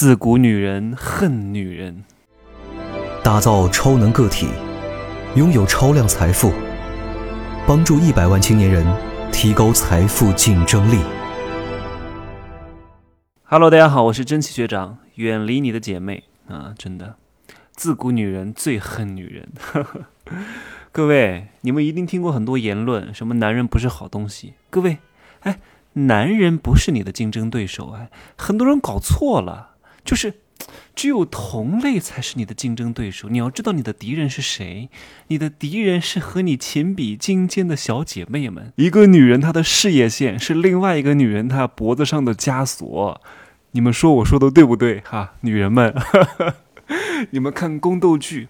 自古女人恨女人，打造超能个体，拥有超量财富，帮助一百万青年人提高财富竞争力。Hello，大家好，我是真奇学长。远离你的姐妹啊，真的，自古女人最恨女人。各位，你们一定听过很多言论，什么男人不是好东西。各位，哎，男人不是你的竞争对手，哎，很多人搞错了，就是只有同类才是你的竞争对手。你要知道你的敌人是谁，你的敌人是和你情比金坚的小姐妹们。一个女人她的事业线是另外一个女人她脖子上的枷锁。你们说我说的对不对 哈、女人们，你们看宫斗剧，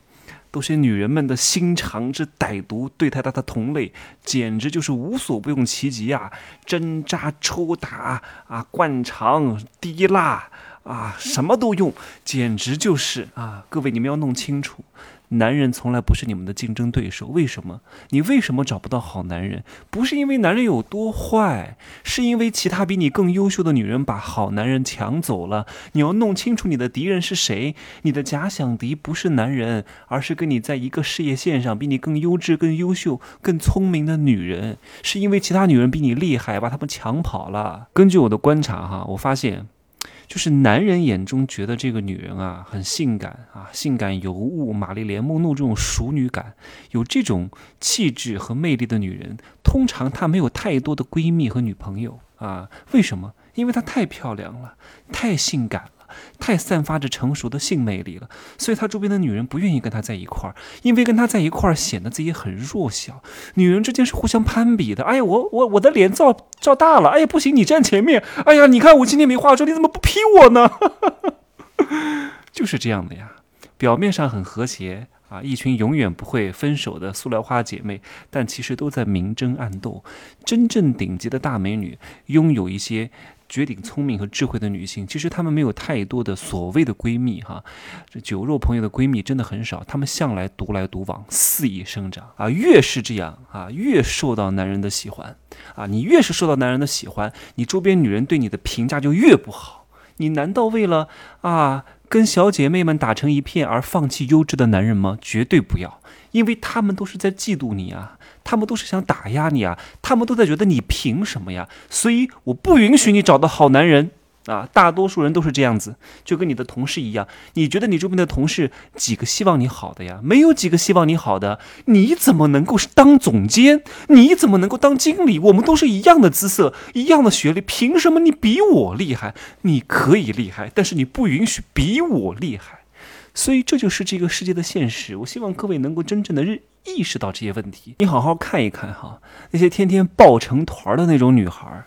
都是女人们的心肠之歹毒，对待她的同类，简直就是无所不用其极啊！针扎、抽打啊，灌肠、滴蜡啊，什么都用，简直就是啊！各位，你们要弄清楚。男人从来不是你们的竞争对手，为什么？你为什么找不到好男人？不是因为男人有多坏，是因为其他比你更优秀的女人把好男人抢走了。你要弄清楚你的敌人是谁，你的假想敌不是男人，而是跟你在一个事业线上比你更优质、更优秀、更聪明的女人。是因为其他女人比你厉害，把他们抢跑了。根据我的观察，哈，我发现。就是男人眼中觉得这个女人啊很性感啊，性感尤物、玛丽莲梦露这种熟女感，有这种气质和魅力的女人，通常她没有太多的闺蜜和女朋友啊。为什么？因为她太漂亮了，太性感。太散发着成熟的性魅力了，所以他周边的女人不愿意跟他在一块儿，因为跟他在一块儿显得自己很弱小。女人之间是互相攀比的。哎呀，我我我的脸照照大了，哎呀不行，你站前面。哎呀，你看我今天没化妆，你怎么不批我呢？就是这样的呀，表面上很和谐啊，一群永远不会分手的塑料花姐妹，但其实都在明争暗斗。真正顶级的大美女，拥有一些。绝顶聪明和智慧的女性，其实她们没有太多的所谓的闺蜜哈，这酒肉朋友的闺蜜真的很少，她们向来独来独往，肆意生长啊。越是这样啊，越受到男人的喜欢啊。你越是受到男人的喜欢，你周边女人对你的评价就越不好。你难道为了啊跟小姐妹们打成一片而放弃优质的男人吗？绝对不要，因为他们都是在嫉妒你啊。他们都是想打压你啊，他们都在觉得你凭什么呀？所以我不允许你找到好男人啊！大多数人都是这样子，就跟你的同事一样，你觉得你周边的同事几个希望你好的呀？没有几个希望你好的，你怎么能够是当总监？你怎么能够当经理？我们都是一样的姿色，一样的学历，凭什么你比我厉害？你可以厉害，但是你不允许比我厉害。所以这就是这个世界的现实。我希望各位能够真正的认意识到这些问题。你好好看一看哈，那些天天抱成团的那种女孩，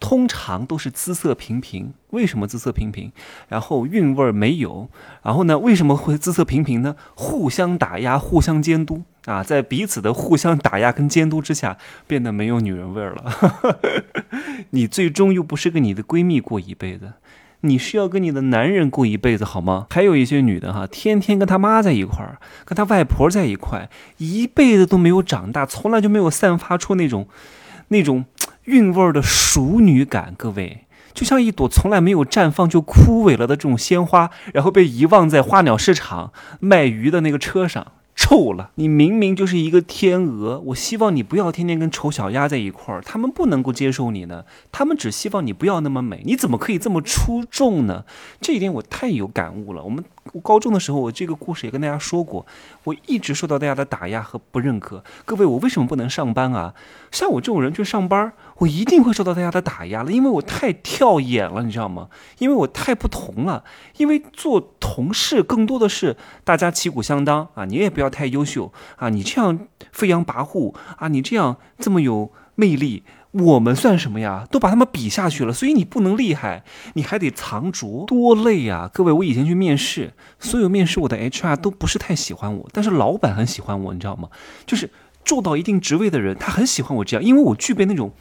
通常都是姿色平平。为什么姿色平平？然后韵味没有。然后呢，为什么会姿色平平呢？互相打压，互相监督啊，在彼此的互相打压跟监督之下，变得没有女人味儿了。你最终又不是跟你的闺蜜过一辈子。你是要跟你的男人过一辈子好吗？还有一些女的哈，天天跟她妈在一块儿，跟她外婆在一块，一辈子都没有长大，从来就没有散发出那种那种韵味儿的熟女感。各位，就像一朵从来没有绽放就枯萎了的这种鲜花，然后被遗忘在花鸟市场卖鱼的那个车上。臭了！你明明就是一个天鹅，我希望你不要天天跟丑小鸭在一块儿，他们不能够接受你呢，他们只希望你不要那么美，你怎么可以这么出众呢？这一点我太有感悟了。我们高中的时候，我这个故事也跟大家说过，我一直受到大家的打压和不认可。各位，我为什么不能上班啊？像我这种人去上班，我一定会受到大家的打压了，因为我太跳眼了，你知道吗？因为我太不同了。因为做同事更多的是大家旗鼓相当啊，你也不要太优秀啊，你这样飞扬跋扈啊，你这样这么有魅力，我们算什么呀？都把他们比下去了，所以你不能厉害，你还得藏拙，多累啊！各位，我以前去面试，所有面试我的 HR 都不是太喜欢我，但是老板很喜欢我，你知道吗？就是做到一定职位的人，他很喜欢我这样，因为我具备那种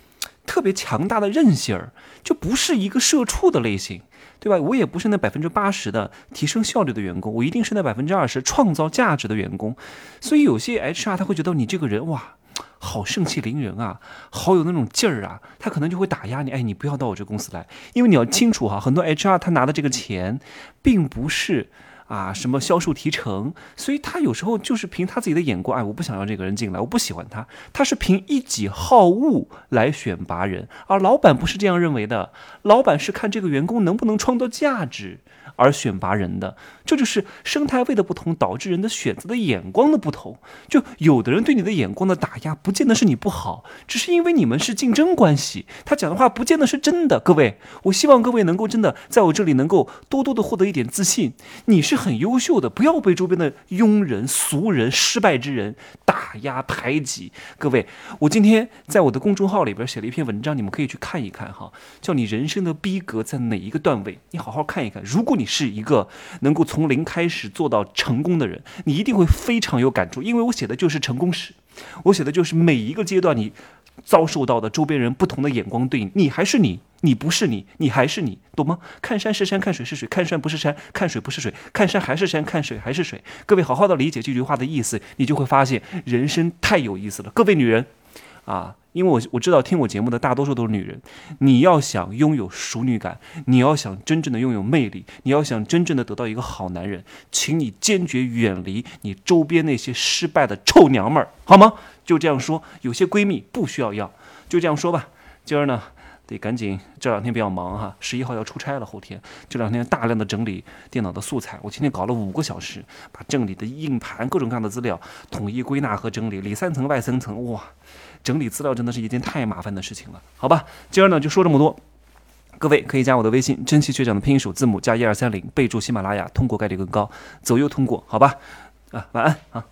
特别强大的韧性儿，就不是一个社畜的类型。对吧？我也不是那百分之八十的提升效率的员工，我一定是那百分之二十创造价值的员工。所以有些 HR 他会觉得你这个人哇，好盛气凌人啊，好有那种劲儿啊，他可能就会打压你，哎，你不要到我这公司来，因为你要清楚哈，很多 HR 他拿的这个钱，并不是。啊，什么销售提成？所以他有时候就是凭他自己的眼光，哎，我不想要这个人进来，我不喜欢他。他是凭一己好恶来选拔人，而老板不是这样认为的。老板是看这个员工能不能创造价值而选拔人的。这就是生态位的不同，导致人的选择的眼光的不同。就有的人对你的眼光的打压，不见得是你不好，只是因为你们是竞争关系。他讲的话不见得是真的。各位，我希望各位能够真的在我这里能够多多的获得一点自信。你是很优秀的，不要被周边的庸人、俗人、失败之人打压排挤。各位，我今天在我的公众号里边写了一篇文章，你们可以去看一看哈，叫你人生的逼格在哪一个段位？你好好看一看。如果你是一个能够。从零开始做到成功的人，你一定会非常有感触，因为我写的就是成功史，我写的就是每一个阶段你遭受到的周边人不同的眼光对你，你还是你，你不是你，你还是你，懂吗？看山是山，看水是水，看山不是山，看水不是水，看山还是山，看水还是水。各位好好的理解这句话的意思，你就会发现人生太有意思了。各位女人，啊。因为我我知道听我节目的大多数都是女人，你要想拥有熟女感，你要想真正的拥有魅力，你要想真正的得到一个好男人，请你坚决远离你周边那些失败的臭娘们儿，好吗？就这样说，有些闺蜜不需要要，就这样说吧。今儿呢，得赶紧，这两天比较忙哈，十一号要出差了，后天这两天大量的整理电脑的素材，我今天搞了五个小时，把这里的硬盘各种各样的资料统一归纳和整理，里三层外三层，哇！整理资料真的是一件太麻烦的事情了，好吧，今儿呢就说这么多，各位可以加我的微信，珍惜学长的拼音首字母加一二三零，备注喜马拉雅，通过概率更高，左右通过，好吧，啊，晚安啊。